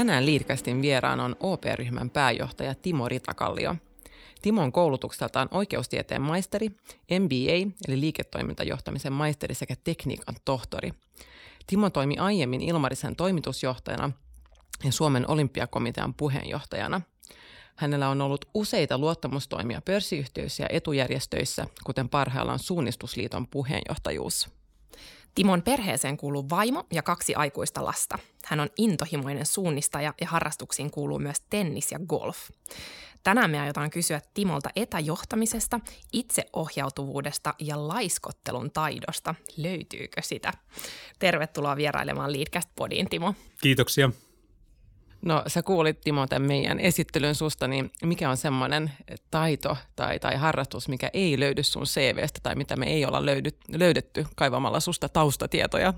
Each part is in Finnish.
Tänään Liidkastin vieraan on OP-ryhmän pääjohtaja Timo Ritakallio. Timo on koulutukseltaan oikeustieteen maisteri, MBA eli liiketoimintajohtamisen maisteri sekä tekniikan tohtori. Timo toimi aiemmin Ilmarisen toimitusjohtajana ja Suomen olympiakomitean puheenjohtajana. Hänellä on ollut useita luottamustoimia pörssiyhtiöissä ja etujärjestöissä, kuten parhaillaan Suunnistusliiton puheenjohtajuus. Timon perheeseen kuuluu vaimo ja kaksi aikuista lasta. Hän on intohimoinen suunnistaja ja harrastuksiin kuuluu myös tennis ja golf. Tänään me aiotaan kysyä Timolta etäjohtamisesta, itseohjautuvuudesta ja laiskottelun taidosta. Löytyykö sitä? Tervetuloa vierailemaan Leadcast-podiin, Timo. Kiitoksia. No sä kuulit Timo tämän meidän esittelyn susta, niin mikä on semmoinen taito tai, tai harrastus, mikä ei löydy sun CVstä tai mitä me ei olla löydy, löydetty kaivamalla susta taustatietoja?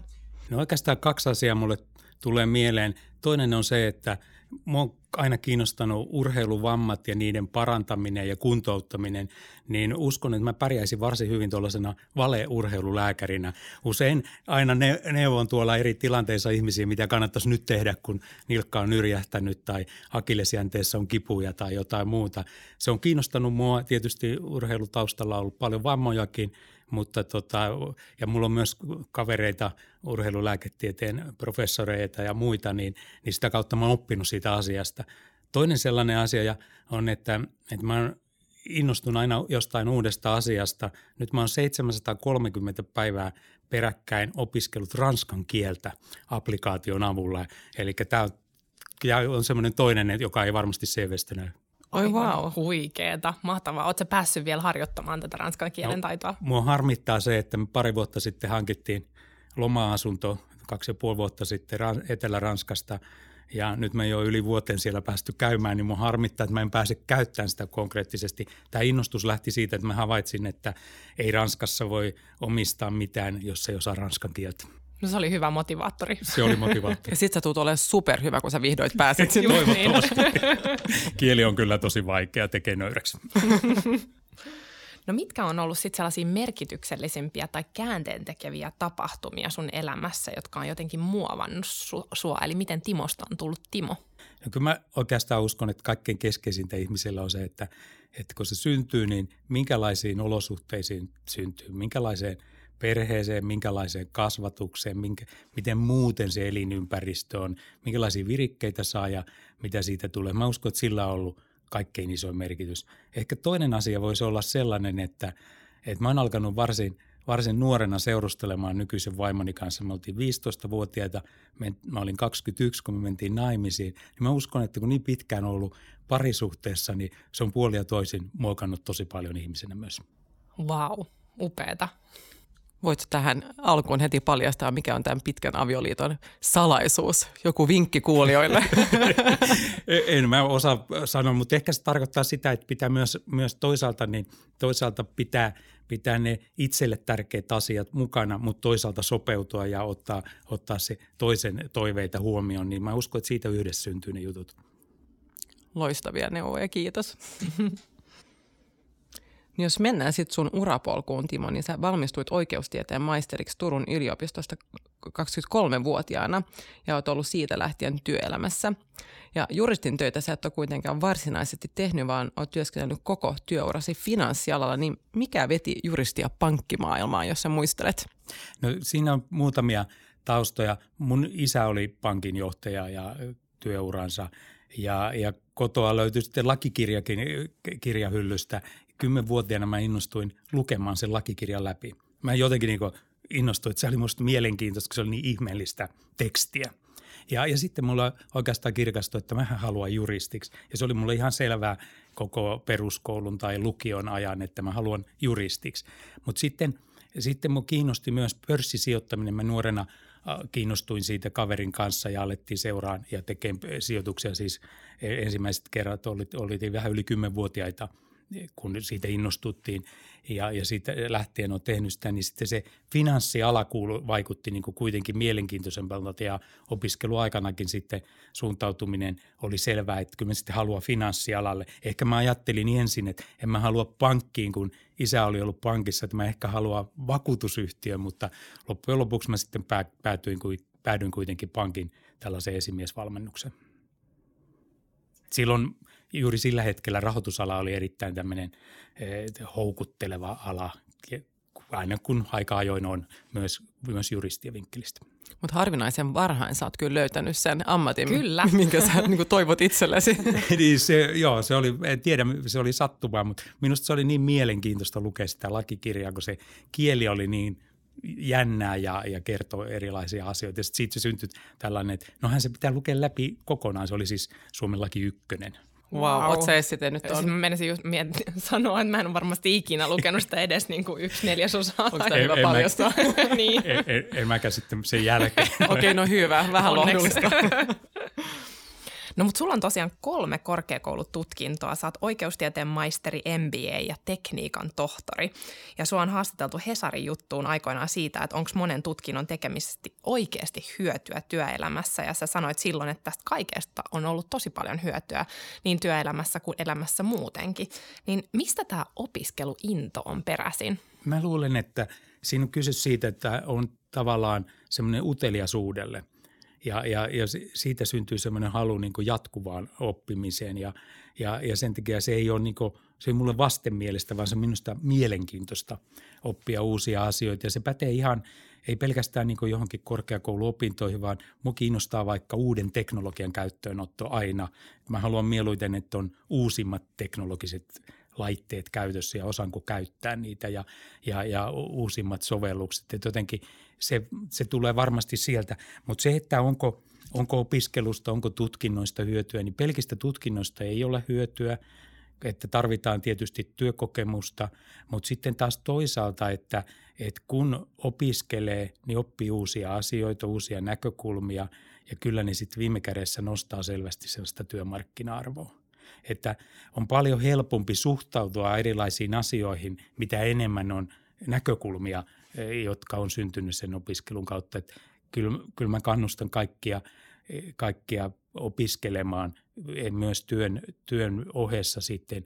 No oikeastaan kaksi asiaa mulle tulee mieleen. Toinen on se, että mua aina kiinnostanut urheiluvammat ja niiden parantaminen ja kuntouttaminen, niin uskon, että mä pärjäisin varsin hyvin tuollaisena valeurheilulääkärinä. Usein aina ne, neuvon tuolla eri tilanteissa ihmisiä, mitä kannattaisi nyt tehdä, kun nilkka on nyrjähtänyt tai akillesjänteessä on kipuja tai jotain muuta. Se on kiinnostanut mua. Tietysti urheilutaustalla on ollut paljon vammojakin, mutta tota, ja mulla on myös kavereita, urheilulääketieteen professoreita ja muita, niin, niin sitä kautta mä oon oppinut siitä asiasta. Toinen sellainen asia on, että, että mä innostun aina jostain uudesta asiasta. Nyt mä oon 730 päivää peräkkäin opiskellut ranskan kieltä applikaation avulla. Eli tämä on, on semmoinen toinen, joka ei varmasti CVstä näy. Oi wow. Huikeeta, mahtavaa. Oletko päässyt vielä harjoittamaan tätä ranskan kielen no, taitoa? Mua harmittaa se, että me pari vuotta sitten hankittiin loma-asunto kaksi ja puoli vuotta sitten Etelä-Ranskasta ja nyt me jo yli vuoteen siellä päästy käymään, niin mun harmittaa, että mä en pääse käyttämään sitä konkreettisesti. Tämä innostus lähti siitä, että mä havaitsin, että ei Ranskassa voi omistaa mitään, jos ei osaa ranskan kieltä. No se oli hyvä motivaattori. Se oli motivaattori. ja sit sä tulet olemaan superhyvä, kun sä vihdoit pääset sinne. Toivottavasti. Kieli on kyllä tosi vaikea, tekee nöyräksi. No mitkä on ollut sitten sellaisia merkityksellisimpiä tai käänteentekeviä tapahtumia sun elämässä, jotka on jotenkin muovannut su- sua? Eli miten Timosta on tullut Timo? No kyllä mä oikeastaan uskon, että kaikkein keskeisintä ihmisellä on se, että, että kun se syntyy, niin minkälaisiin olosuhteisiin syntyy, minkälaiseen – perheeseen, minkälaiseen kasvatukseen, minkä, miten muuten se elinympäristö on, minkälaisia virikkeitä saa ja mitä siitä tulee. Mä uskon, että sillä on ollut kaikkein isoin merkitys. Ehkä toinen asia voisi olla sellainen, että, että mä oon alkanut varsin, varsin nuorena seurustelemaan nykyisen vaimoni kanssa. Me oltiin 15-vuotiaita, mä olin 21, kun me mentiin naimisiin. Niin mä uskon, että kun niin pitkään ollut parisuhteessa, niin se on puoli ja toisin muokannut tosi paljon ihmisenä myös. Vau, wow, upeeta. Voit tähän alkuun heti paljastaa, mikä on tämän pitkän avioliiton salaisuus? Joku vinkki kuulijoille. en mä osaa sanoa, mutta ehkä se tarkoittaa sitä, että pitää myös, myös toisaalta, niin toisaalta pitää, pitää ne itselle tärkeät asiat mukana, mutta toisaalta sopeutua ja ottaa, ottaa se toisen toiveita huomioon. Niin mä uskon, että siitä yhdessä syntyy ne jutut. Loistavia neuvoja, kiitos. Niin jos mennään sitten sun urapolkuun, Timo, niin sä valmistuit oikeustieteen maisteriksi Turun yliopistosta 23-vuotiaana ja oot ollut siitä lähtien työelämässä. Ja juristin töitä sä et ole kuitenkaan varsinaisesti tehnyt, vaan oot työskennellyt koko työurasi finanssialalla, niin mikä veti juristia pankkimaailmaan, jos sä muistelet? No siinä on muutamia taustoja. Mun isä oli pankinjohtaja ja työuransa ja, ja kotoa löytyi sitten lakikirjakin kirjahyllystä kymmenvuotiaana mä innostuin lukemaan sen lakikirjan läpi. Mä jotenkin niin innostuin, että se oli musta mielenkiintoista, kun se oli niin ihmeellistä tekstiä. Ja, ja sitten mulla oikeastaan kirkastui, että mä haluan juristiksi. Ja se oli mulle ihan selvää koko peruskoulun tai lukion ajan, että mä haluan juristiksi. Mutta sitten, sitten mun kiinnosti myös pörssisijoittaminen. Mä nuorena kiinnostuin siitä kaverin kanssa ja alettiin seuraan ja tekemään sijoituksia. Siis e, ensimmäiset kerrat oli vähän yli kymmenvuotiaita – kun siitä innostuttiin ja, ja siitä lähtien on tehnyt sitä, niin sitten se finanssiala kuulu, vaikutti niin kuin kuitenkin mielenkiintoisempalta ja opiskeluaikanakin sitten suuntautuminen oli selvää, että kyllä mä sitten haluan finanssialalle. Ehkä mä ajattelin ensin, että en mä halua pankkiin, kun isä oli ollut pankissa, että mä ehkä haluan vakuutusyhtiön, mutta loppujen lopuksi mä sitten päätyin, päädyin kuitenkin pankin tällaiseen esimiesvalmennukseen. Silloin juuri sillä hetkellä rahoitusala oli erittäin tämmöinen eh, houkutteleva ala, aina kun aika ajoin on myös, myös juristien vinkkelistä. Mutta harvinaisen varhain sä oot kyllä löytänyt sen ammatin, kyllä. minkä sä niin toivot itsellesi. niin se, joo, se oli, en tiedä, se oli sattumaa, mutta minusta se oli niin mielenkiintoista lukea sitä lakikirjaa, kun se kieli oli niin jännää ja, ja kertoo erilaisia asioita. Ja siitä se syntyi tällainen, että nohan se pitää lukea läpi kokonaan. Se oli siis Suomen laki ykkönen. Wow, wow. oot sä tehnyt tuon? Siis mä menisin just miet- sanoa, että mä en ole varmasti ikinä lukenut sitä edes niin kuin yksi neljäsosaa. Onko tämä hyvä paljastaa? niin. En, en, en mäkään sitten sen jälkeen. Okei, okay, no hyvä, vähän lohdullista. No mutta sulla on tosiaan kolme korkeakoulututkintoa. Sä oot oikeustieteen maisteri, MBA ja tekniikan tohtori. Ja sua on haastateltu Hesarin juttuun aikoinaan siitä, että onko monen tutkinnon tekemisestä oikeasti hyötyä työelämässä. Ja sä sanoit silloin, että tästä kaikesta on ollut tosi paljon hyötyä niin työelämässä kuin elämässä muutenkin. Niin mistä tämä opiskeluinto on peräisin? Mä luulen, että siinä on kyse siitä, että on tavallaan semmoinen uteliasuudelle – ja, ja, ja siitä syntyy semmoinen halu niin kuin jatkuvaan oppimiseen ja, ja, ja sen takia se ei ole, niin kuin, se ei mulle vastenmielestä, vaan se on minusta mielenkiintoista oppia uusia asioita ja se pätee ihan ei pelkästään niin johonkin korkeakouluopintoihin, vaan mua kiinnostaa vaikka uuden teknologian käyttöönotto aina. Mä haluan mieluiten, että on uusimmat teknologiset laitteet käytössä ja osaanko käyttää niitä ja, ja, ja uusimmat sovellukset. Et jotenkin se, se tulee varmasti sieltä, mutta se, että onko, onko opiskelusta, onko tutkinnoista hyötyä, niin pelkistä tutkinnoista ei ole hyötyä, että tarvitaan tietysti työkokemusta, mutta sitten taas toisaalta, että, että kun opiskelee, niin oppii uusia asioita, uusia näkökulmia. Ja kyllä ne sitten viime kädessä nostaa selvästi sellaista työmarkkina-arvoa että on paljon helpompi suhtautua erilaisiin asioihin, mitä enemmän on näkökulmia, eh, jotka on syntynyt sen opiskelun kautta. Että kyllä, kyllä mä kannustan kaikkia, eh, kaikkia opiskelemaan eh, myös työn, työn ohessa sitten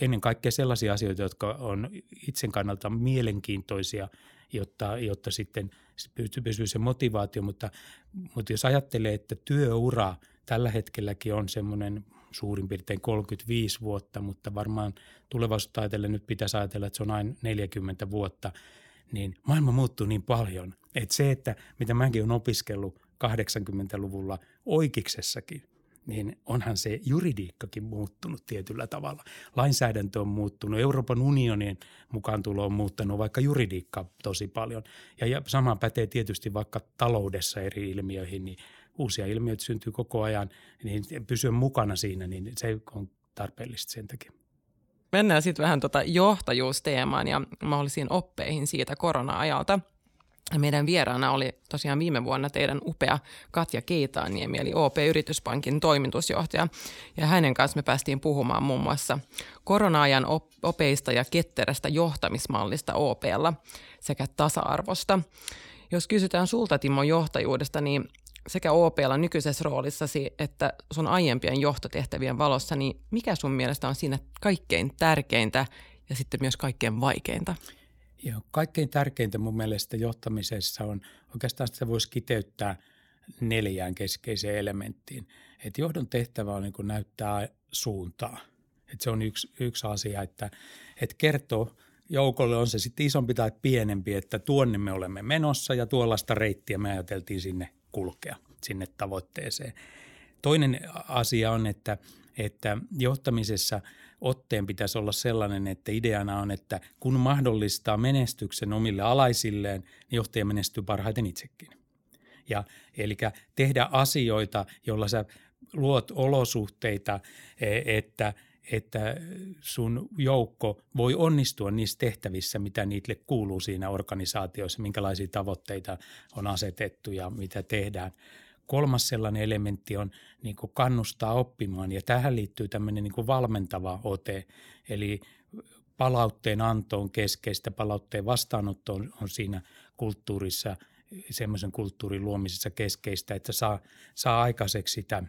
ennen kaikkea sellaisia asioita, jotka on itsen kannalta mielenkiintoisia, jotta, jotta sitten pysyy se motivaatio. Mutta, mutta jos ajattelee, että työura tällä hetkelläkin on semmoinen suurin piirtein 35 vuotta, mutta varmaan tulevaisuutta ajatellen nyt pitäisi ajatella, että se on aina 40 vuotta, niin maailma muuttuu niin paljon, että se, että mitä mäkin olen opiskellut 80-luvulla oikeiksessakin, niin onhan se juridiikkakin muuttunut tietyllä tavalla. Lainsäädäntö on muuttunut, Euroopan unionin mukaan tulo on muuttanut vaikka juridiikka tosi paljon. Ja, sama pätee tietysti vaikka taloudessa eri ilmiöihin, niin uusia ilmiöitä syntyy koko ajan, niin pysyä mukana siinä, niin se on tarpeellista sen takia. Mennään sitten vähän tuota johtajuusteemaan ja mahdollisiin oppeihin siitä korona-ajalta. Meidän vieraana oli tosiaan viime vuonna teidän upea Katja Keitaaniemi, eli OP-yrityspankin toimitusjohtaja. Ja hänen kanssa me päästiin puhumaan muun muassa korona-ajan opeista ja ketterästä johtamismallista OPlla sekä tasa-arvosta. Jos kysytään sulta Timo johtajuudesta, niin sekä OPlla nykyisessä roolissasi että sun aiempien johtotehtävien valossa, niin mikä sun mielestä on siinä kaikkein tärkeintä ja sitten myös kaikkein vaikeinta? Joo, kaikkein tärkeintä mun mielestä johtamisessa on, oikeastaan sitä voisi kiteyttää neljään keskeiseen elementtiin. Että johdon tehtävä on niin näyttää suuntaa. Että se on yksi, yksi asia, että, että kertoo joukolle on se sitten isompi tai pienempi, että tuonne me olemme menossa ja tuollaista reittiä me ajateltiin sinne kulkea sinne tavoitteeseen. Toinen asia on, että, että johtamisessa otteen pitäisi olla sellainen, että ideana on, että kun mahdollistaa menestyksen omille alaisilleen, niin johtaja menestyy parhaiten itsekin. Ja, eli tehdä asioita, joilla sä luot olosuhteita, e, että, että sun joukko voi onnistua niissä tehtävissä, mitä niille kuuluu siinä organisaatioissa, minkälaisia tavoitteita on asetettu ja mitä tehdään. Kolmas sellainen elementti on niin kannustaa oppimaan ja tähän liittyy tämmöinen niin valmentava ote, eli palautteen anto on keskeistä, palautteen vastaanotto on, on siinä kulttuurissa, semmoisen kulttuurin luomisessa keskeistä, että saa, saa aikaiseksi sitä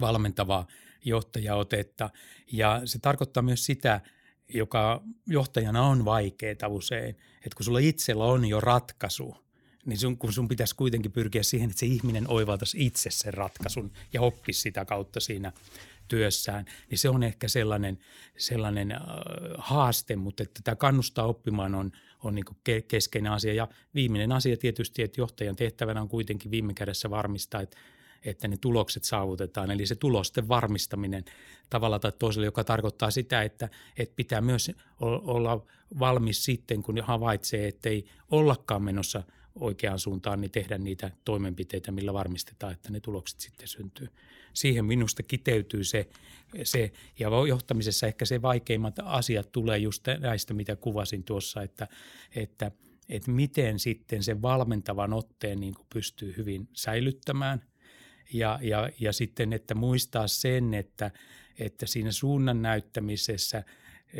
valmentavaa johtajaotetta. Ja se tarkoittaa myös sitä, joka johtajana on vaikeaa usein, että kun sulla itsellä on jo ratkaisu, niin sun, kun sun pitäisi kuitenkin pyrkiä siihen, että se ihminen oivaltaisi itse sen ratkaisun ja oppisi sitä kautta siinä työssään, niin se on ehkä sellainen, sellainen äh, haaste, mutta että tämä kannustaa oppimaan on, on niin ke- keskeinen asia. Ja viimeinen asia tietysti, että johtajan tehtävänä on kuitenkin viime kädessä varmistaa, että että ne tulokset saavutetaan. Eli se tulosten varmistaminen tavalla tai toisella, joka tarkoittaa sitä, että, että pitää myös olla valmis sitten, kun havaitsee, että ei ollakaan menossa oikeaan suuntaan, niin tehdä niitä toimenpiteitä, millä varmistetaan, että ne tulokset sitten syntyy. Siihen minusta kiteytyy se, se ja johtamisessa ehkä se vaikeimmat asiat tulee just näistä, mitä kuvasin tuossa, että, että, että miten sitten se valmentavan otteen niin kuin pystyy hyvin säilyttämään – ja, ja, ja sitten, että muistaa sen, että, että siinä suunnan näyttämisessä eh,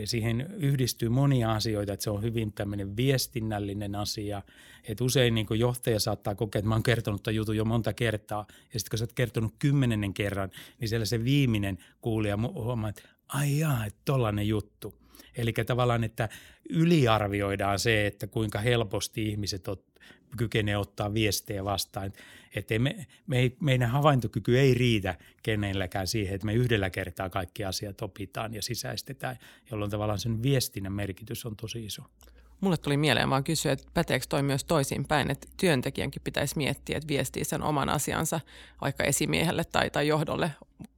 siihen yhdistyy monia asioita, että se on hyvin tämmöinen viestinnällinen asia. Että usein niin kuin johtaja saattaa kokea, että mä oon kertonut tämän jutun jo monta kertaa, ja sitten kun sä oot kertonut kymmenennen kerran, niin siellä se viimeinen kuulija huomaa, että ai jaa, että tollainen juttu. Eli tavallaan, että yliarvioidaan se, että kuinka helposti ihmiset ot, kykenee ottaa viestejä vastaan. Että me, me ei, meidän havaintokyky ei riitä kenelläkään siihen, että me yhdellä kertaa kaikki asiat opitaan ja sisäistetään, jolloin tavallaan sen viestinnän merkitys on tosi iso. Mulle tuli mieleen vaan kysyä, että päteekö toi myös toisinpäin, että työntekijänkin pitäisi miettiä, että viestii sen oman asiansa vaikka esimiehelle tai, tai johdolle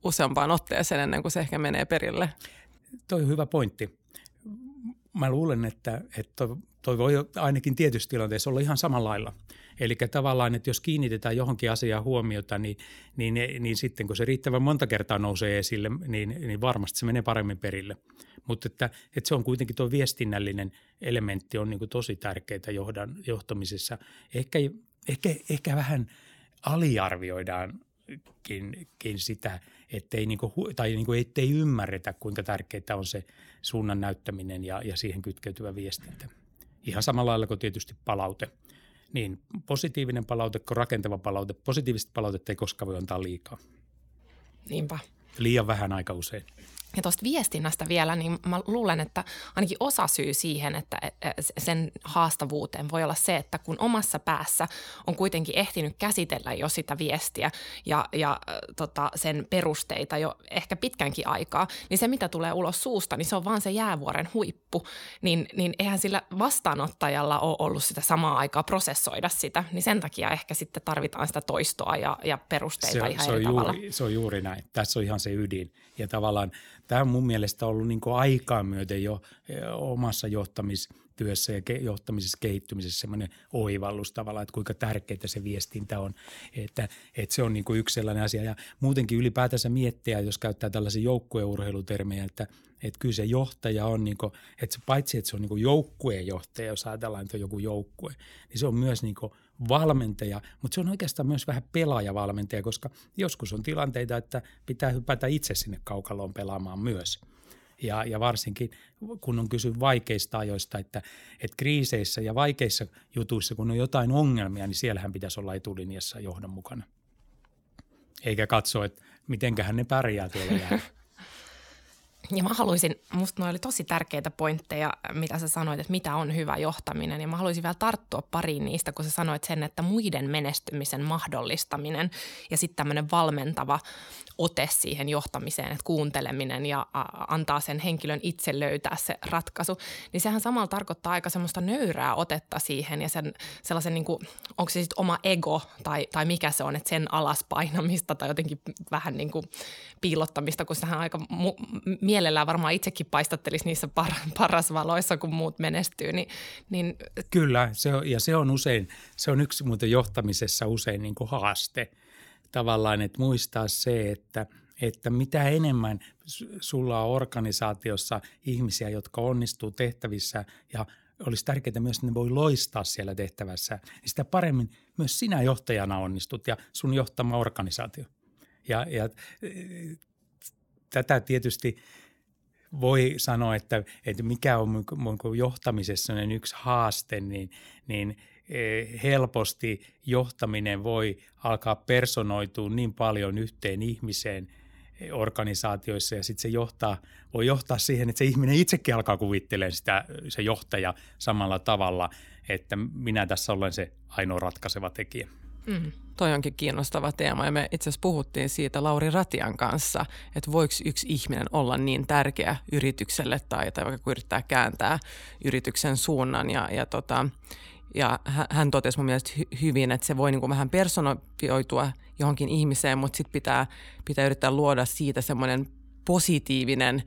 useampaan otteeseen ennen kuin se ehkä menee perille. Toi on hyvä pointti. Mä luulen, että, että toi voi ainakin tietyissä tilanteissa olla ihan samalla lailla. Eli tavallaan, että jos kiinnitetään johonkin asiaan huomiota, niin, niin, niin sitten kun se riittävän monta kertaa nousee esille, niin, niin varmasti se menee paremmin perille. Mutta että, että se on kuitenkin tuo viestinnällinen elementti on niin kuin tosi tärkeää johdan, johtamisessa. Ehkä, ehkä, ehkä vähän aliarvioidaan sitä, ettei, niin kuin, tai niin kuin, ettei ymmärretä, kuinka tärkeää on se suunnan näyttäminen ja, ja siihen kytkeytyvä viestintä. Ihan samalla lailla kuin tietysti palaute. Niin positiivinen palaute kuin rakentava palaute. Positiivista palautetta ei koskaan voi antaa liikaa. Niinpä. Liian vähän aika usein. Ja tuosta viestinnästä vielä, niin mä luulen, että ainakin osa syy siihen, että sen haastavuuteen voi olla se, että kun omassa päässä on kuitenkin ehtinyt käsitellä jo sitä viestiä ja, ja tota, sen perusteita jo ehkä pitkänkin aikaa, niin se mitä tulee ulos suusta, niin se on vaan se jäävuoren huippu. Niin, niin eihän sillä vastaanottajalla ole ollut sitä samaa aikaa prosessoida sitä, niin sen takia ehkä sitten tarvitaan sitä toistoa ja, ja perusteita se, ihan se eri on tavalla. Juuri, se on juuri näin. Tässä on ihan se ydin. Ja tavallaan – tämä on mun mielestä ollut niin aikaa myöten jo eh, omassa johtamistyössä ja johtamisessa kehittymisessä semmoinen oivallus tavallaan, että kuinka tärkeää se viestintä on. Että, että se on niin yksi sellainen asia. Ja muutenkin ylipäätänsä miettiä, jos käyttää tällaisia joukkueurheilutermejä, että, että kyllä se johtaja on, niin kuin, että se, paitsi että se on niin joukkueen johtaja, jos ajatellaan, että on joku joukkue, niin se on myös niin – valmentaja, mutta se on oikeastaan myös vähän pelaajavalmentaja, koska joskus on tilanteita, että pitää hypätä itse sinne kaukaloon pelaamaan myös. Ja, ja varsinkin kun on kysy vaikeista ajoista, että, että kriiseissä ja vaikeissa jutuissa, kun on jotain ongelmia, niin siellähän pitäisi olla etulinjassa johdonmukana. Eikä katso, että mitenköhän ne pärjää tuolla jäällä. Ja mä haluaisin, musta oli tosi tärkeitä pointteja, mitä sä sanoit, että mitä on hyvä johtaminen. Ja mä haluaisin vielä tarttua pariin niistä, kun sä sanoit sen, että muiden menestymisen mahdollistaminen ja sitten tämmöinen valmentava ote siihen johtamiseen, että kuunteleminen ja antaa sen henkilön itse löytää se ratkaisu, niin sehän samalla tarkoittaa aika semmoista nöyrää otetta siihen ja sen sellaisen, niin kuin, onko se sitten oma ego tai, tai mikä se on, että sen alaspainamista tai jotenkin vähän niin kuin piilottamista, kun sehän aika mu- mielellään varmaan itsekin paistattelisi niissä par- paras valoissa, kun muut menestyy. Niin, niin... Kyllä, se on, ja se on usein, se on yksi muuten johtamisessa usein niin kuin haaste tavallaan, että muistaa se, että – että mitä enemmän sulla on organisaatiossa ihmisiä, jotka onnistuu tehtävissä ja olisi tärkeää myös, että ne voi loistaa siellä tehtävässä, niin sitä paremmin myös sinä johtajana onnistut ja sun johtama organisaatio. Ja, ja tätä tietysti voi sanoa, että, että mikä on mun johtamisessa yksi haaste, niin, niin e, helposti johtaminen voi alkaa personoitua niin paljon yhteen ihmiseen – organisaatioissa ja sitten se johtaa, voi johtaa siihen, että se ihminen itsekin alkaa kuvittelemaan sitä, se johtaja samalla tavalla, että minä tässä olen se ainoa ratkaiseva tekijä. Mm. Toi onkin kiinnostava teema ja me itse asiassa puhuttiin siitä Lauri Ratian kanssa, että voiko yksi ihminen olla niin tärkeä yritykselle tai, tai vaikka kun yrittää kääntää yrityksen suunnan ja, ja tota, ja hän totesi mun mielestä hy- hyvin, että se voi niin kuin vähän personoitua johonkin ihmiseen, mutta sitten pitää, pitää yrittää luoda siitä semmoinen positiivinen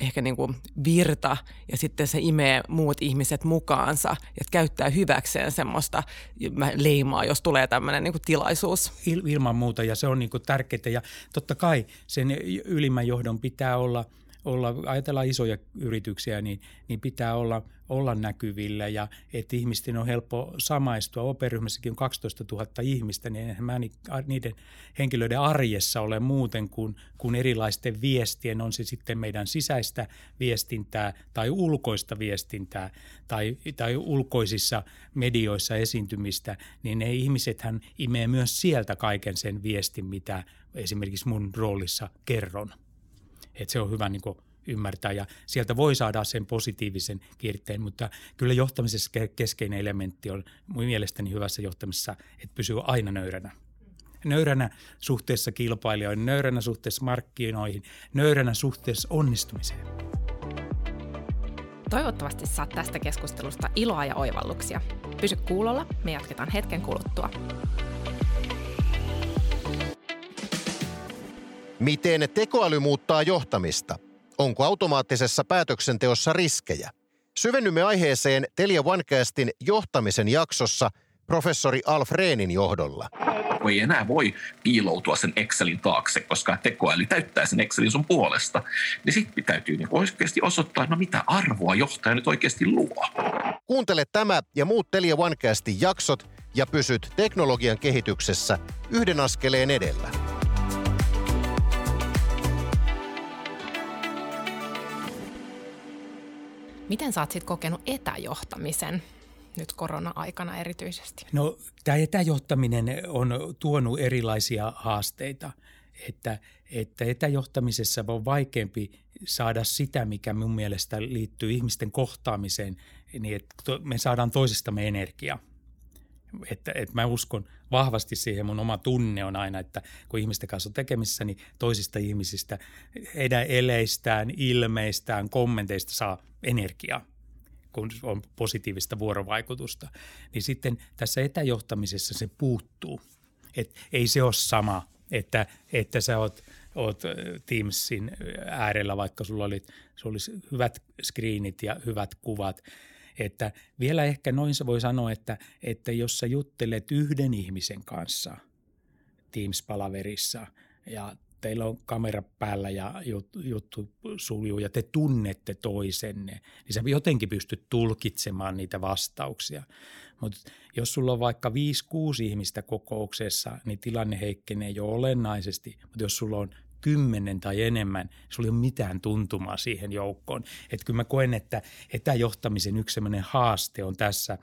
ehkä niin kuin virta ja sitten se imee muut ihmiset mukaansa ja käyttää hyväkseen semmoista leimaa, jos tulee tämmöinen niin kuin tilaisuus. Il, ilman muuta ja se on niin kuin tärkeää ja totta kai sen ylimmän johdon pitää olla – olla, ajatellaan isoja yrityksiä, niin, niin pitää olla, olla näkyvillä ja että ihmisten on helppo samaistua. Operyhmässäkin on 12 000 ihmistä, niin eihän mä niiden henkilöiden arjessa ole muuten kuin, kuin erilaisten viestien, on se sitten meidän sisäistä viestintää tai ulkoista viestintää tai, tai ulkoisissa medioissa esiintymistä, niin ne ihmisethän imee myös sieltä kaiken sen viestin, mitä esimerkiksi mun roolissa kerron että se on hyvä niin kuin ymmärtää ja sieltä voi saada sen positiivisen kierteen, mutta kyllä johtamisessa keskeinen elementti on mielestäni hyvässä johtamisessa, että pysyy aina nöyränä. Nöyränä suhteessa kilpailijoihin, nöyränä suhteessa markkinoihin, nöyränä suhteessa onnistumiseen. Toivottavasti saat tästä keskustelusta iloa ja oivalluksia. Pysy kuulolla, me jatketaan hetken kuluttua. Miten tekoäly muuttaa johtamista? Onko automaattisessa päätöksenteossa riskejä? Syvennymme aiheeseen Telia OneCastin johtamisen jaksossa professori Alf Reenin johdolla. Ei enää voi piiloutua sen Excelin taakse, koska tekoäly täyttää sen Excelin sun puolesta. Niin sitten täytyy niin oikeasti osoittaa, no mitä arvoa johtaja nyt oikeasti luo. Kuuntele tämä ja muut Telia OneCastin jaksot ja pysyt teknologian kehityksessä yhden askeleen edellä. Miten sä oot sitten kokenut etäjohtamisen? nyt korona-aikana erityisesti? No tämä etäjohtaminen on tuonut erilaisia haasteita, että, että etäjohtamisessa on vaikeampi saada sitä, mikä mun mielestä liittyy ihmisten kohtaamiseen, niin että me saadaan toisestamme energiaa että, että mä uskon vahvasti siihen, mun oma tunne on aina, että kun ihmisten kanssa on tekemissä, niin toisista ihmisistä, heidän eleistään, ilmeistään, kommenteista saa energiaa kun on positiivista vuorovaikutusta, niin sitten tässä etäjohtamisessa se puuttuu. Et ei se ole sama, että, että sä oot, oot Teamsin äärellä, vaikka sulla oli, sulla olisi hyvät screenit ja hyvät kuvat – että vielä ehkä noin se voi sanoa, että, että jos sä juttelet yhden ihmisen kanssa Teams-palaverissa ja teillä on kamera päällä ja juttu suljuu ja te tunnette toisenne, niin sä jotenkin pystyt tulkitsemaan niitä vastauksia. Mutta jos sulla on vaikka 5-6 ihmistä kokouksessa, niin tilanne heikkenee jo olennaisesti. Mutta jos sulla on kymmenen tai enemmän, sulla ei ole mitään tuntumaa siihen joukkoon. Että kyllä mä koen, että etäjohtamisen yksi haaste on tässä,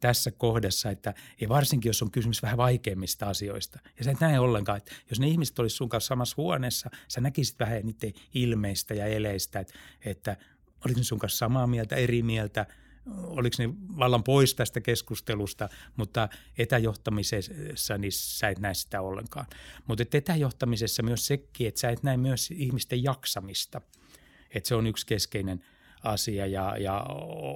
tässä kohdassa, että ja varsinkin jos on kysymys vähän vaikeimmista asioista. Ja sä et näe ollenkaan, että jos ne ihmiset olisivat sun kanssa samassa huoneessa, sä näkisit vähän niiden ilmeistä ja eleistä, että, että oliko ne sun kanssa samaa mieltä, eri mieltä – oliko ne vallan pois tästä keskustelusta, mutta etäjohtamisessa niin sä et näe sitä ollenkaan. Mutta etäjohtamisessa myös sekin, että sä et näe myös ihmisten jaksamista. Että se on yksi keskeinen asia ja, ja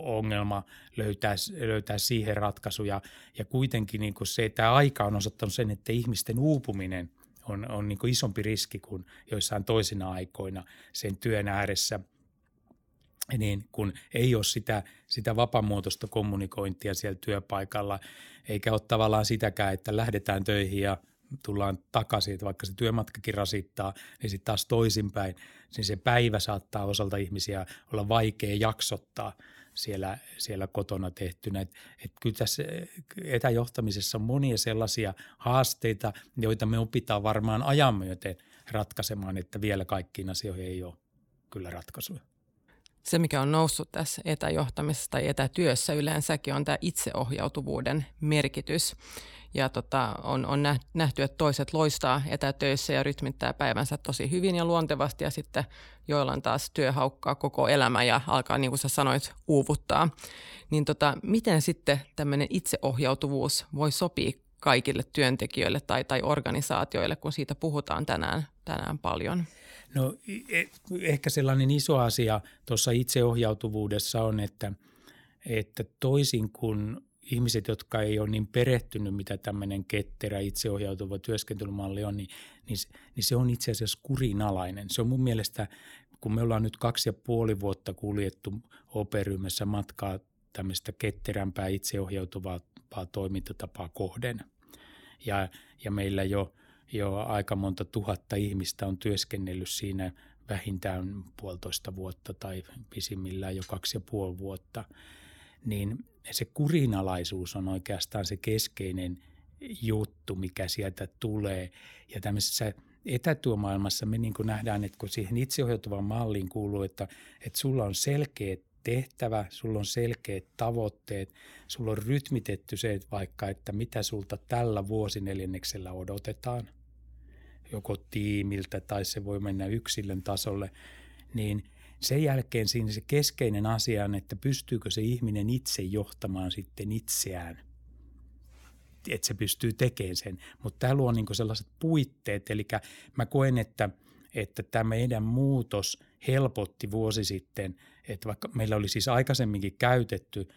ongelma löytää, löytää siihen ratkaisuja. Ja kuitenkin niin kuin se, että aika on osoittanut sen, että ihmisten uupuminen on, on niin isompi riski kuin joissain toisina aikoina sen työn ääressä – niin kun ei ole sitä, sitä vapamuotoista kommunikointia siellä työpaikalla, eikä ole tavallaan sitäkään, että lähdetään töihin ja tullaan takaisin, että vaikka se työmatkakin rasittaa, niin sitten taas toisinpäin, niin se päivä saattaa osalta ihmisiä olla vaikea jaksottaa siellä, siellä kotona tehtynä. Et, et kyllä tässä etäjohtamisessa on monia sellaisia haasteita, joita me opitaan varmaan ajan myöten ratkaisemaan, että vielä kaikkiin asioihin ei ole kyllä ratkaisuja se, mikä on noussut tässä etäjohtamisessa tai etätyössä yleensäkin, on tämä itseohjautuvuuden merkitys. Ja tota, on, on nähty, että toiset loistaa etätöissä ja rytmittää päivänsä tosi hyvin ja luontevasti ja sitten joillain taas työ haukkaa koko elämä ja alkaa, niin kuin sä sanoit, uuvuttaa. Niin tota, miten sitten tämmöinen itseohjautuvuus voi sopia kaikille työntekijöille tai, tai organisaatioille, kun siitä puhutaan tänään, tänään paljon? No e, ehkä sellainen iso asia tuossa itseohjautuvuudessa on, että, että toisin kuin ihmiset, jotka ei ole niin perehtynyt, mitä tämmöinen ketterä itseohjautuva työskentelymalli on, niin, niin, niin se on itse asiassa kurinalainen. Se on mun mielestä, kun me ollaan nyt kaksi ja puoli vuotta kuljettu OP-ryhmässä matkaa tämmöistä ketterämpää itseohjautuvaa toimintatapaa kohden. Ja, ja meillä jo – jo aika monta tuhatta ihmistä on työskennellyt siinä vähintään puolitoista vuotta tai pisimmillään jo kaksi ja puoli vuotta, niin se kurinalaisuus on oikeastaan se keskeinen juttu, mikä sieltä tulee. Ja tämmöisessä etätyömaailmassa me niin kuin nähdään, että kun siihen itseohjautuvaan malliin kuuluu, että, että sulla on selkeät tehtävä, sulla on selkeät tavoitteet, sulla on rytmitetty se, että vaikka, että mitä sulta tällä vuosineljänneksellä odotetaan, joko tiimiltä tai se voi mennä yksilön tasolle, niin sen jälkeen siinä se keskeinen asia on, että pystyykö se ihminen itse johtamaan sitten itseään. Että se pystyy tekemään sen. Mutta tämä luo niinku sellaiset puitteet, eli mä koen, että, että tämä meidän muutos helpotti vuosi sitten, että vaikka meillä oli siis aikaisemminkin käytetty –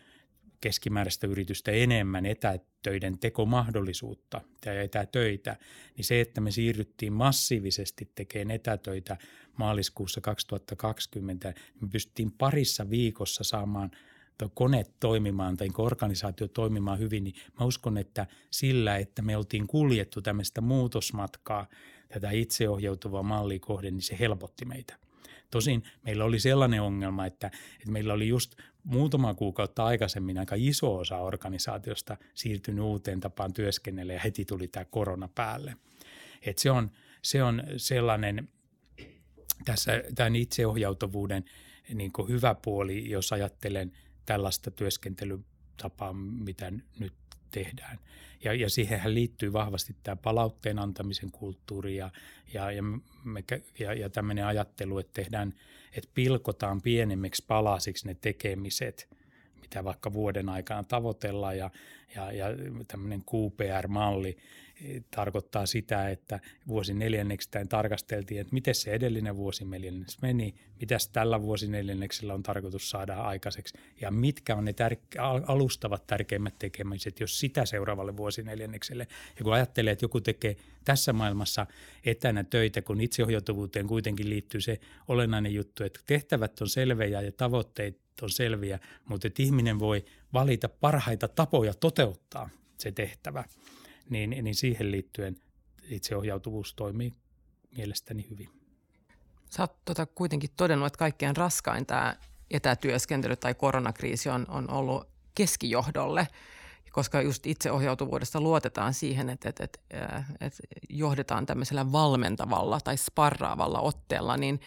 keskimääräistä yritystä enemmän etätöiden tekomahdollisuutta ja etätöitä, niin se, että me siirryttiin massiivisesti tekemään etätöitä maaliskuussa 2020, niin me pystyttiin parissa viikossa saamaan kone toimimaan tai organisaatio toimimaan hyvin, niin mä uskon, että sillä, että me oltiin kuljettu tämmöistä muutosmatkaa tätä itseohjautuvaa mallia kohden, niin se helpotti meitä. Tosin meillä oli sellainen ongelma, että, että meillä oli just muutama kuukautta aikaisemmin aika iso osa organisaatiosta siirtynyt uuteen tapaan työskennellä ja heti tuli tämä korona päälle. Et se, on, se on sellainen tässä tämän itseohjautuvuuden niin hyvä puoli, jos ajattelen tällaista työskentelytapaa, mitä nyt tehdään. Ja, ja siihenhän liittyy vahvasti tämä palautteen antamisen kulttuuri ja, ja, ja, me, ja, ja tämmöinen ajattelu, että tehdään, että pilkotaan pienemmiksi palasiksi ne tekemiset, mitä vaikka vuoden aikana tavoitellaan ja, ja, ja tämmöinen QPR-malli – tarkoittaa sitä, että vuosi neljänneksi tarkasteltiin, että miten se edellinen vuosi meni, mitäs tällä vuosi neljänneksellä on tarkoitus saada aikaiseksi ja mitkä on ne tär- alustavat tärkeimmät tekemiset, jos sitä seuraavalle vuosi neljännekselle. Ja kun ajattelee, että joku tekee tässä maailmassa etänä töitä, kun itseohjautuvuuteen kuitenkin liittyy se olennainen juttu, että tehtävät on selviä ja tavoitteet on selviä, mutta että ihminen voi valita parhaita tapoja toteuttaa se tehtävä – niin, niin siihen liittyen itseohjautuvuus toimii mielestäni hyvin. Sä oot tota kuitenkin todennut, että kaikkein raskain tämä etätyöskentely tai koronakriisi on, on ollut keskijohdolle, koska just itseohjautuvuudesta luotetaan siihen, että, että, että, että johdetaan tämmöisellä valmentavalla tai sparraavalla otteella, niin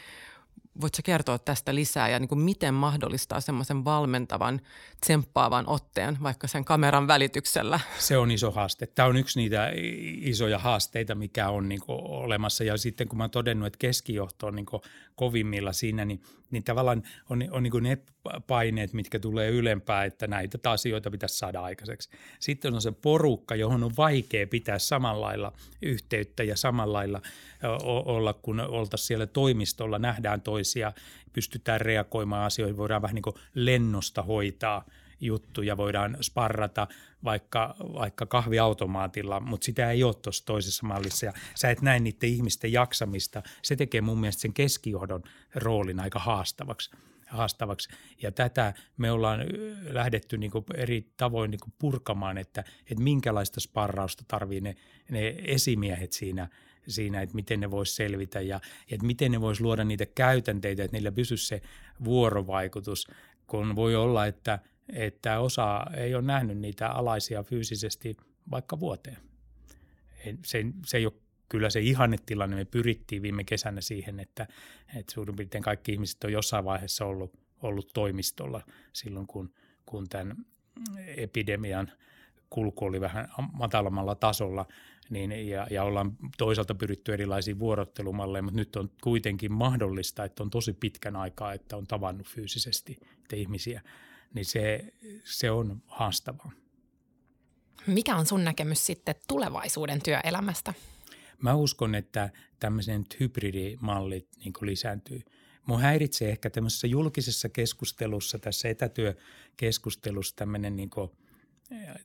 Voitko kertoa tästä lisää ja niin kuin miten mahdollistaa semmoisen valmentavan, tsemppaavan otteen vaikka sen kameran välityksellä? Se on iso haaste. Tämä on yksi niitä isoja haasteita, mikä on niin olemassa. Ja sitten kun mä oon todennut, että keskijohto on niin kovimmilla siinä, niin, niin tavallaan on, on niin ne paineet, mitkä tulee ylempää, että näitä asioita pitäisi saada aikaiseksi. Sitten on se porukka, johon on vaikea pitää samanlailla yhteyttä ja samanlailla olla, kun oltaisiin siellä toimistolla, nähdään toisia, pystytään reagoimaan asioihin, voidaan vähän niin kuin lennosta hoitaa juttu ja voidaan sparrata vaikka, vaikka kahviautomaatilla, mutta sitä ei ole tuossa toisessa mallissa ja sä et näe niiden ihmisten jaksamista. Se tekee mun mielestä sen keskijohdon roolin aika haastavaksi haastavaksi. Ja tätä me ollaan lähdetty niin kuin eri tavoin niin kuin purkamaan, että, että minkälaista sparrausta tarvii ne, ne esimiehet siinä, siinä, että miten ne vois selvitä ja, että miten ne vois luoda niitä käytänteitä, että niillä pysyisi se vuorovaikutus, kun voi olla, että, että osa ei ole nähnyt niitä alaisia fyysisesti vaikka vuoteen. Se, se ei ole kyllä se ihannetilanne, me pyrittiin viime kesänä siihen, että, että suurin piirtein kaikki ihmiset on jossain vaiheessa ollut, ollut toimistolla silloin, kun, kun tämän epidemian kulku oli vähän matalammalla tasolla, niin, ja, ja ollaan toisaalta pyritty erilaisiin vuorottelumalleihin, mutta nyt on kuitenkin mahdollista, että on tosi pitkän aikaa, että on tavannut fyysisesti ihmisiä, niin se, se on haastavaa. Mikä on sun näkemys sitten tulevaisuuden työelämästä? Mä uskon, että tämmöiset hybridimallit niin lisääntyy. Mun häiritsee ehkä tämmöisessä julkisessa keskustelussa, tässä etätyökeskustelussa tämmöinen niin kuin,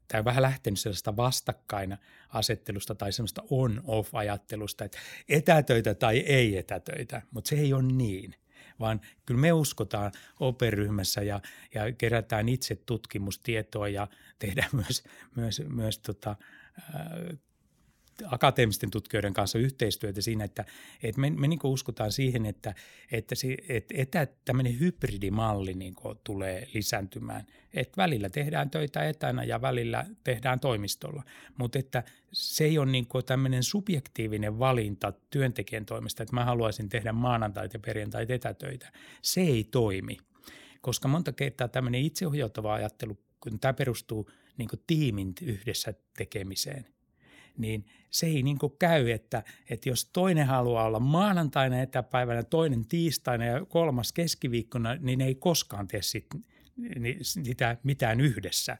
tämä on vähän lähtenyt sellaista vastakkain asettelusta tai semmoista on-off-ajattelusta, että etätöitä tai ei etätöitä, mutta se ei ole niin vaan kyllä me uskotaan operyhmässä ja, ja kerätään itse tutkimustietoa ja tehdään myös, myös, myös tota, akateemisten tutkijoiden kanssa yhteistyötä siinä, että, että me, me niin uskotaan siihen, että, että, se, että, että tämmöinen hybridimalli niin tulee lisääntymään. Että välillä tehdään töitä etänä ja välillä tehdään toimistolla, mutta että se ei ole niin tämmöinen subjektiivinen valinta työntekijän toimesta, että mä haluaisin tehdä maanantaita ja perjantaita etätöitä. Se ei toimi, koska monta kertaa tämmöinen itseohjautuva ajattelu, kun tämä perustuu niin tiimin yhdessä tekemiseen – niin se ei niin käy, että, että jos toinen haluaa olla maanantaina etäpäivänä, toinen tiistaina ja kolmas keskiviikkona, niin ei koskaan tee sit, sitä mitään yhdessä.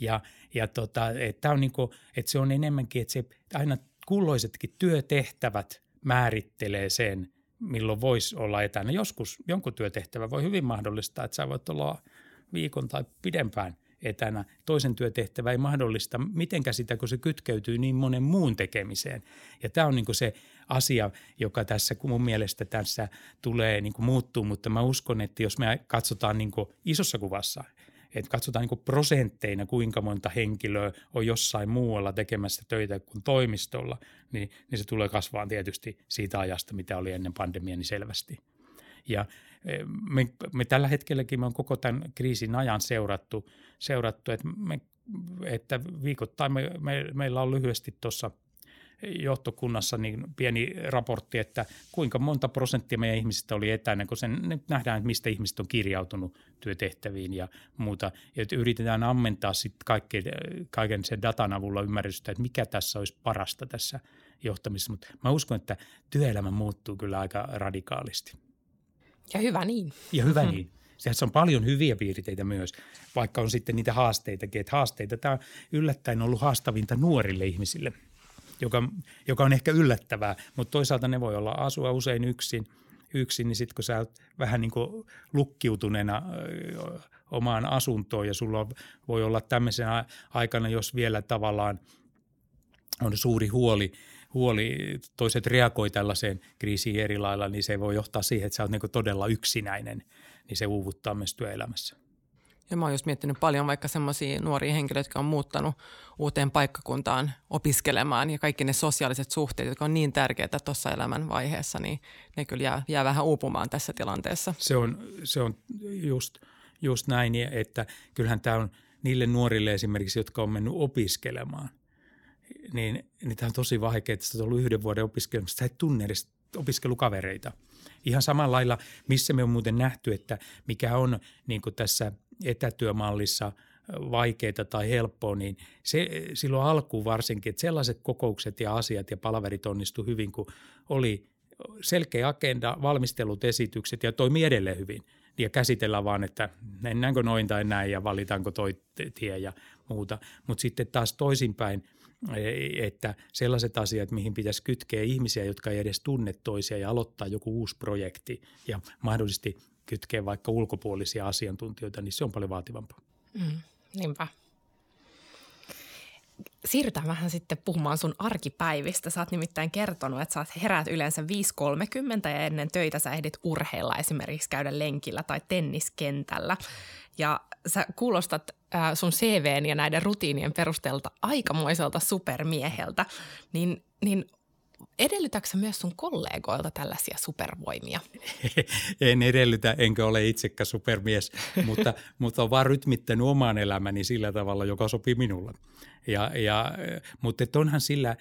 Ja, ja tota, että on niin kuin, että se on enemmänkin, että se aina kulloisetkin työtehtävät määrittelee sen, milloin voisi olla etänä. Joskus jonkun työtehtävä voi hyvin mahdollistaa, että sä voit olla viikon tai pidempään – etänä. Toisen työtehtävä ei mahdollista mitenkä sitä, kun se kytkeytyy niin monen muun tekemiseen. Ja tämä on niin se asia, joka tässä mun mielestä tässä tulee niin muuttuu, mutta mä uskon, että jos me katsotaan niin isossa kuvassa, että katsotaan niin prosentteina, kuinka monta henkilöä on jossain muualla tekemässä töitä kuin toimistolla, niin, niin se tulee kasvaan tietysti siitä ajasta, mitä oli ennen pandemiaa, niin selvästi. Ja me, me tällä hetkelläkin me on koko tämän kriisin ajan seurattu, seurattu että, me, että viikoittain me, me, meillä on lyhyesti tuossa johtokunnassa niin pieni raportti, että kuinka monta prosenttia meidän ihmisistä oli etänä, kun sen nyt nähdään, että mistä ihmiset on kirjautunut työtehtäviin ja muuta. Ja yritetään ammentaa sitten kaikkein, kaiken sen datan avulla ymmärrystä, että mikä tässä olisi parasta tässä johtamisessa. Mutta mä uskon, että työelämä muuttuu kyllä aika radikaalisti. Ja hyvä niin. Ja hyvä mm. niin. Sehän on paljon hyviä piirteitä myös, vaikka on sitten niitä haasteitakin. Että haasteita tämä on yllättäen ollut haastavinta nuorille ihmisille, joka, joka on ehkä yllättävää, mutta toisaalta ne voi olla asua usein yksin, yksin niin sitten kun sä oot vähän niin kuin lukkiutuneena omaan asuntoon ja sulla voi olla tämmöisenä aikana, jos vielä tavallaan on suuri huoli – huoli, toiset reagoi tällaiseen kriisiin eri lailla, niin se voi johtaa siihen, että sä oot niin todella yksinäinen, niin se uuvuttaa myös työelämässä. Ja mä oon just miettinyt paljon vaikka semmoisia nuoria henkilöitä, jotka on muuttanut uuteen paikkakuntaan opiskelemaan ja kaikki ne sosiaaliset suhteet, jotka on niin tärkeitä tuossa elämän vaiheessa, niin ne kyllä jää, jää vähän uupumaan tässä tilanteessa. Se on, se on just, just näin, että kyllähän tämä on niille nuorille esimerkiksi, jotka on mennyt opiskelemaan, niin, niin tämä on tosi vaikeaa, että on ollut yhden vuoden opiskelemassa. Sä et tunne edes opiskelukavereita. Ihan samalla lailla, missä me on muuten nähty, että mikä on niin tässä etätyömallissa vaikeaa tai helppoa, niin se silloin alkuun varsinkin, että sellaiset kokoukset ja asiat ja palaverit onnistu hyvin, kun oli selkeä agenda, valmistelut, esitykset ja toimii edelleen hyvin. Ja käsitellään vaan, että mennäänkö noin tai näin ja valitaanko toi tie ja muuta. Mutta sitten taas toisinpäin – että sellaiset asiat, mihin pitäisi kytkeä ihmisiä, jotka ei edes tunne toisia ja aloittaa joku uusi projekti ja mahdollisesti kytkeä vaikka ulkopuolisia asiantuntijoita, niin se on paljon vaativampaa. Mm, niinpä. Siirrytään vähän sitten puhumaan sun arkipäivistä. Sä oot nimittäin kertonut, että sä heräät yleensä 5.30 ja ennen töitä sä ehdit urheilla esimerkiksi käydä lenkillä tai tenniskentällä. Ja sä kuulostat äh, sun CVn ja näiden rutiinien perusteelta aikamoiselta supermieheltä. Niin, niin Edellytätkö myös sun kollegoilta tällaisia supervoimia? en edellytä, enkä ole itsekään supermies, mutta, mutta on vaan rytmittänyt oman elämäni sillä tavalla, joka sopii minulle. Ja, ja, mutta että onhan sillä,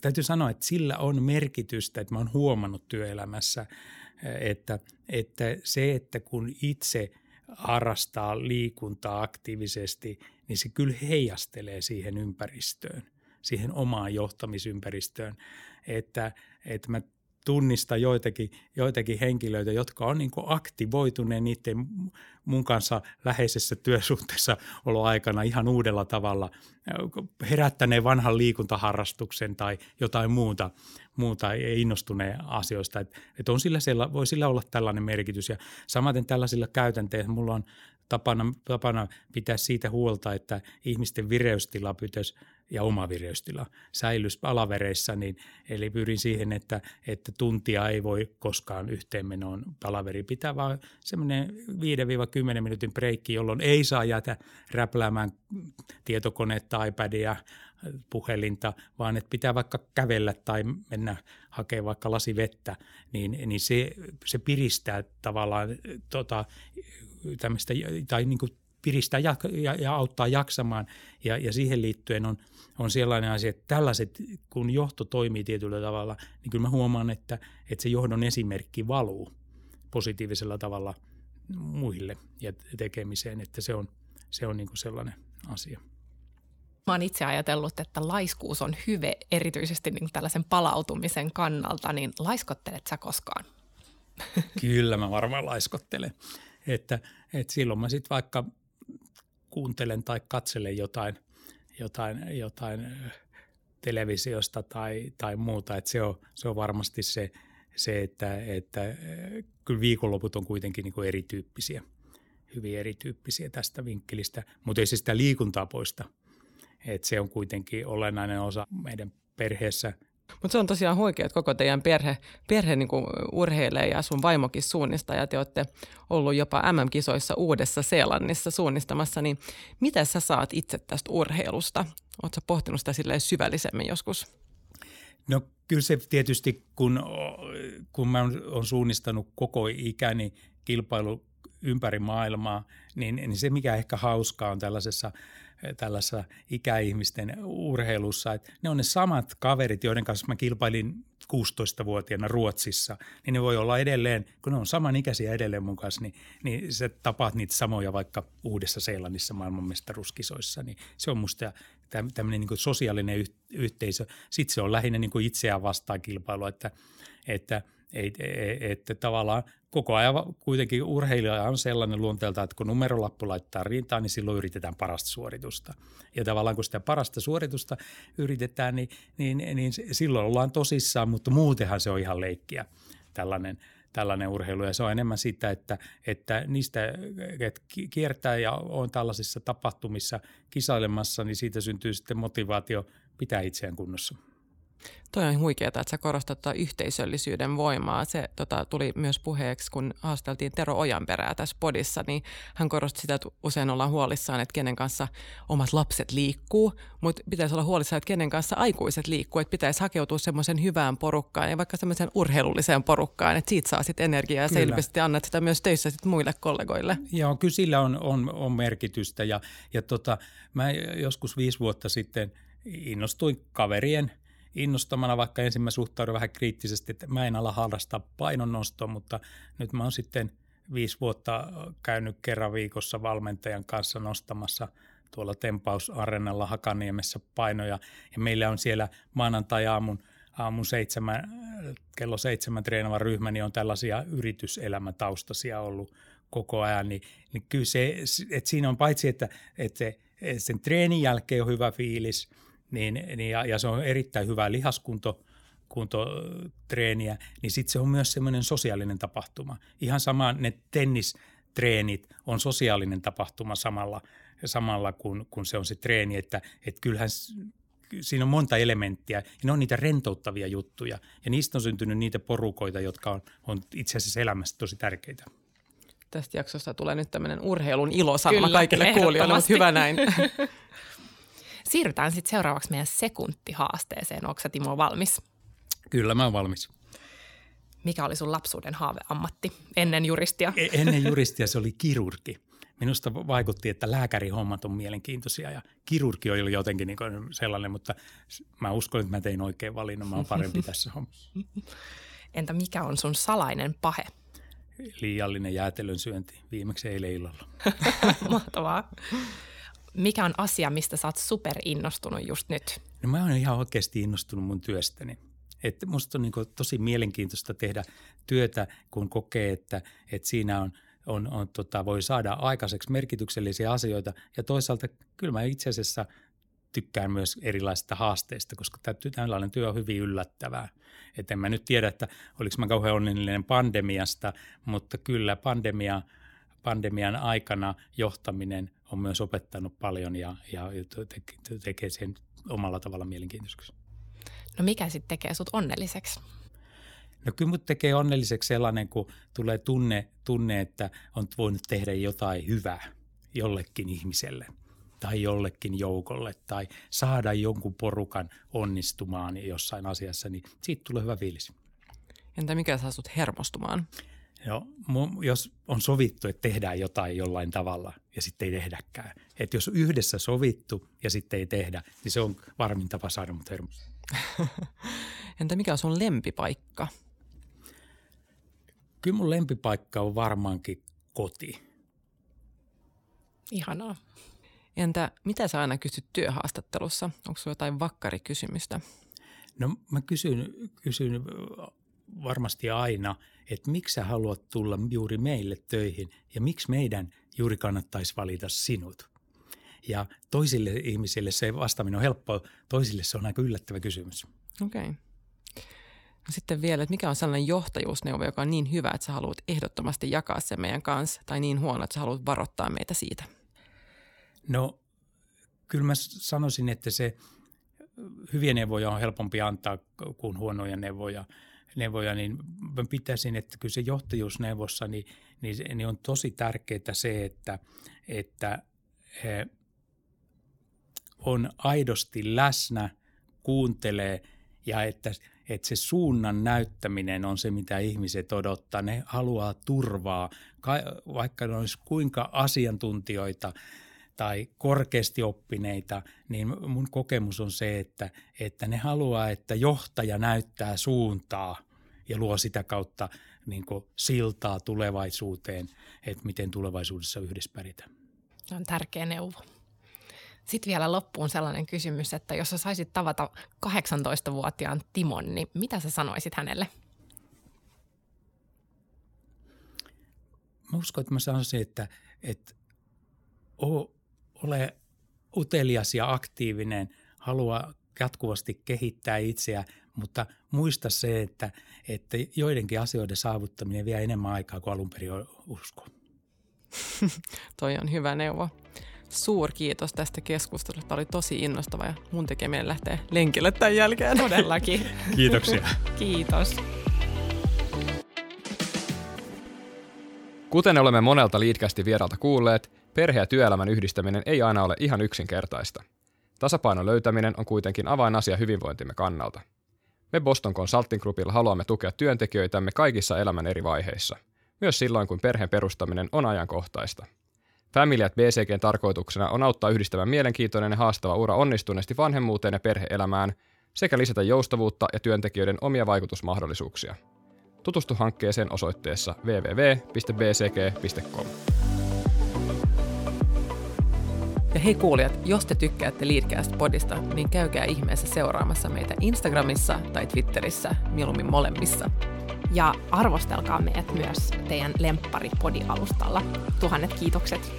täytyy sanoa, että sillä on merkitystä, että mä oon huomannut työelämässä, että, että se, että kun itse harrastaa liikuntaa aktiivisesti, niin se kyllä heijastelee siihen ympäristöön, siihen omaan johtamisympäristöön. Että, että mä tunnistan joitakin, joitakin henkilöitä, jotka on niin aktivoituneet niiden mun kanssa läheisessä työsuhteessa aikana ihan uudella tavalla, herättäneen vanhan liikuntaharrastuksen tai jotain muuta, muuta innostuneen asioista. Et, et on sillä, siellä, voi sillä olla tällainen merkitys ja samaten tällaisilla käytänteillä mulla on tapana, tapana pitää siitä huolta, että ihmisten vireystila pitäisi ja oma vireystila säilyisi palavereissa, niin, eli pyrin siihen, että, että tuntia ei voi koskaan yhteenmenoon palaveri pitää, vaan semmoinen 5-10 minuutin breikki, jolloin ei saa jäädä räpläämään tietokonetta, iPadia, puhelinta, vaan että pitää vaikka kävellä tai mennä hakemaan vaikka lasi vettä, niin, niin se, se piristää tavallaan tota, tämmöistä, tai niin kuin piristää ja, ja, ja auttaa jaksamaan. Ja, ja siihen liittyen on, on sellainen asia, että tällaiset, kun johto toimii tietyllä tavalla, niin kyllä mä huomaan, että, että se johdon esimerkki valuu positiivisella tavalla muille ja tekemiseen, että se on, se on niin kuin sellainen asia. Mä oon itse ajatellut, että laiskuus on hyve erityisesti niin tällaisen palautumisen kannalta, niin laiskottelet sä koskaan? Kyllä mä varmaan laiskottelen. Että, että silloin mä sitten vaikka kuuntelen tai katselen jotain, jotain, jotain televisiosta tai, tai muuta. Että se, on, se on varmasti se, se että, että kyllä viikonloput on kuitenkin niin kuin erityyppisiä, hyvin erityyppisiä tästä vinkkelistä, mutta ei se sitä liikuntaa poista. Että se on kuitenkin olennainen osa meidän perheessä – mutta se on tosiaan huikea, että koko teidän perhe, perhe niin urheilee ja sun vaimokin suunnistaa ja te olette ollut jopa MM-kisoissa Uudessa Seelannissa suunnistamassa, niin mitä sä saat itse tästä urheilusta? Oletko pohtinut sitä syvällisemmin joskus? No kyllä se tietysti, kun, kun mä oon suunnistanut koko ikäni kilpailu ympäri maailmaa, niin, niin se mikä ehkä hauskaa on tällaisessa tällaisessa ikäihmisten urheilussa, että ne on ne samat kaverit, joiden kanssa mä kilpailin 16-vuotiaana Ruotsissa, niin ne voi olla edelleen, kun ne on samanikäisiä edelleen mun kanssa, niin, niin se tapaat niitä samoja vaikka Uudessa Seelannissa maailmanmestaruuskisoissa, niin se on musta tämmöinen niin sosiaalinen yhteisö. Sitten se on lähinnä niin kuin itseään vastaan kilpailu, että, että – että tavallaan koko ajan kuitenkin urheilija on sellainen luonteelta, että kun numerolappu laittaa rintaan, niin silloin yritetään parasta suoritusta. Ja tavallaan kun sitä parasta suoritusta yritetään, niin, niin, niin silloin ollaan tosissaan, mutta muutenhan se on ihan leikkiä tällainen, tällainen urheilu. Ja se on enemmän sitä, että, että niistä että kiertää ja on tällaisissa tapahtumissa kisailemassa, niin siitä syntyy sitten motivaatio pitää itseään kunnossa. Toi on huikeaa, että sä korostat tuota yhteisöllisyyden voimaa. Se tota, tuli myös puheeksi, kun haasteltiin Tero Ojanperää tässä podissa, niin hän korosti sitä, että usein ollaan huolissaan, että kenen kanssa omat lapset liikkuu, mutta pitäisi olla huolissaan, että kenen kanssa aikuiset liikkuu, että pitäisi hakeutua semmoisen hyvään porukkaan ja vaikka semmoisen urheilulliseen porukkaan, että siitä saa sitten energiaa ja kyllä. ilmeisesti annat sitä myös töissä sitten muille kollegoille. Joo, kyllä sillä on, on, on merkitystä ja, ja tota, mä joskus viisi vuotta sitten innostuin kaverien – innostamana, vaikka ensin mä suhtaudun vähän kriittisesti, että mä en ala harrastaa painonnostoa, mutta nyt mä oon sitten viisi vuotta käynyt kerran viikossa valmentajan kanssa nostamassa tuolla Tempausareenalla Hakaniemessä painoja. Ja meillä on siellä maanantai-aamun aamun seitsemän, kello seitsemän treenava ryhmä, niin on tällaisia yrityselämätaustaisia ollut koko ajan, niin, niin kyllä se, että siinä on paitsi, että, että sen treenin jälkeen on hyvä fiilis – niin, niin ja, ja se on erittäin hyvää lihaskunto, kuntotreeniä, niin sitten se on myös semmoinen sosiaalinen tapahtuma. Ihan sama ne tennistreenit on sosiaalinen tapahtuma samalla, samalla kun, kun se on se treeni, että, että kyllähän siinä on monta elementtiä ja ne on niitä rentouttavia juttuja ja niistä on syntynyt niitä porukoita, jotka on, on itse asiassa elämässä tosi tärkeitä. Tästä jaksosta tulee nyt tämmöinen urheilun ilosanoma kaikille kuulijoille, mutta hyvä näin. Siirrytään sitten seuraavaksi meidän sekuntihaasteeseen. Onko Timo valmis? Kyllä mä oon valmis. Mikä oli sun lapsuuden haaveammatti ennen juristia? E- ennen juristia se oli kirurgi. Minusta vaikutti, että lääkärihommat on mielenkiintoisia ja kirurgi oli jotenkin niin sellainen, mutta mä uskon, että mä tein oikein valinnan. Mä oon parempi tässä hommassa. Entä mikä on sun salainen pahe? Liiallinen jäätelön syönti viimeksi eilen illalla. Mahtavaa. Mikä on asia, mistä sä oot superinnostunut just nyt? No mä oon ihan oikeasti innostunut mun työstäni. Että musta on niin tosi mielenkiintoista tehdä työtä, kun kokee, että, että siinä on, on, on tota, voi saada aikaiseksi merkityksellisiä asioita. Ja toisaalta kyllä mä itse asiassa tykkään myös erilaisista haasteista, koska tällainen työ on hyvin yllättävää. Et en mä nyt tiedä, että oliko mä kauhean onnellinen pandemiasta, mutta kyllä pandemia, pandemian aikana johtaminen on myös opettanut paljon ja, ja tekee sen omalla tavalla mielenkiintoiseksi. No mikä sitten tekee sut onnelliseksi? No kyllä mut tekee onnelliseksi sellainen, kun tulee tunne, tunne, että on voinut tehdä jotain hyvää jollekin ihmiselle tai jollekin joukolle tai saada jonkun porukan onnistumaan jossain asiassa, niin siitä tulee hyvä fiilis. Entä mikä saa sut hermostumaan? No, jos on sovittu, että tehdään jotain jollain tavalla ja sitten ei tehdäkään. Että jos yhdessä sovittu ja sitten ei tehdä, niin se on varmin tapa saada mut. Entä mikä on sun lempipaikka? Kyllä mun lempipaikka on varmaankin koti. Ihanaa. Entä mitä sä aina kysyt työhaastattelussa? Onko sulla jotain vakkarikysymystä? No mä kysyn, kysyn varmasti aina, että miksi sä haluat tulla juuri meille töihin ja miksi meidän juuri kannattaisi valita sinut. Ja toisille ihmisille se vastaaminen on helppoa, toisille se on aika yllättävä kysymys. Okei. Okay. No sitten vielä, että mikä on sellainen johtajuusneuvo, joka on niin hyvä, että sä haluat ehdottomasti jakaa sen meidän kanssa, tai niin huono, että sä haluat varoittaa meitä siitä? No, kyllä mä sanoisin, että se hyviä neuvoja on helpompi antaa kuin huonoja neuvoja. Neuvoja niin mä pitäisin, että kyllä se johtajuusneuvossa, niin, niin, niin on tosi tärkeää se, että, että on aidosti läsnä, kuuntelee ja että, että se suunnan näyttäminen on se, mitä ihmiset odottaa. Ne haluaa turvaa, vaikka ne olisi kuinka asiantuntijoita tai korkeasti oppineita, niin mun kokemus on se, että, että ne haluaa, että johtaja näyttää suuntaa ja luo sitä kautta niin siltaa tulevaisuuteen, että miten tulevaisuudessa yhdessä pärjätään. Se on tärkeä neuvo. Sitten vielä loppuun sellainen kysymys, että jos sä saisit tavata 18-vuotiaan Timon, niin mitä sä sanoisit hänelle? Mä uskon, että mä sanoisin, että, että ole utelias ja aktiivinen, halua jatkuvasti kehittää itseä, mutta muista se, että, että joidenkin asioiden saavuttaminen vie enemmän aikaa kuin alun perin usko. Toi on hyvä neuvo. Suur kiitos tästä keskustelusta. Tämä oli tosi innostava ja mun tekeminen lähtee lenkille tämän jälkeen. Todellakin. Kiitoksia. Kiitos. Kuten olemme monelta liitkästi vieralta kuulleet, perhe- ja työelämän yhdistäminen ei aina ole ihan yksinkertaista. Tasapainon löytäminen on kuitenkin avainasia hyvinvointimme kannalta. Me Boston Consulting Groupilla haluamme tukea työntekijöitämme kaikissa elämän eri vaiheissa, myös silloin kun perheen perustaminen on ajankohtaista – Family at BCGn tarkoituksena on auttaa yhdistämään mielenkiintoinen ja haastava ura onnistuneesti vanhemmuuteen ja perheelämään sekä lisätä joustavuutta ja työntekijöiden omia vaikutusmahdollisuuksia. Tutustu hankkeeseen osoitteessa www.bcg.com. Ja hei kuulijat, jos te tykkäätte Leadcast-podista, niin käykää ihmeessä seuraamassa meitä Instagramissa tai Twitterissä, mieluummin molemmissa. Ja arvostelkaa meidät myös teidän lemppari alustalla Tuhannet kiitokset.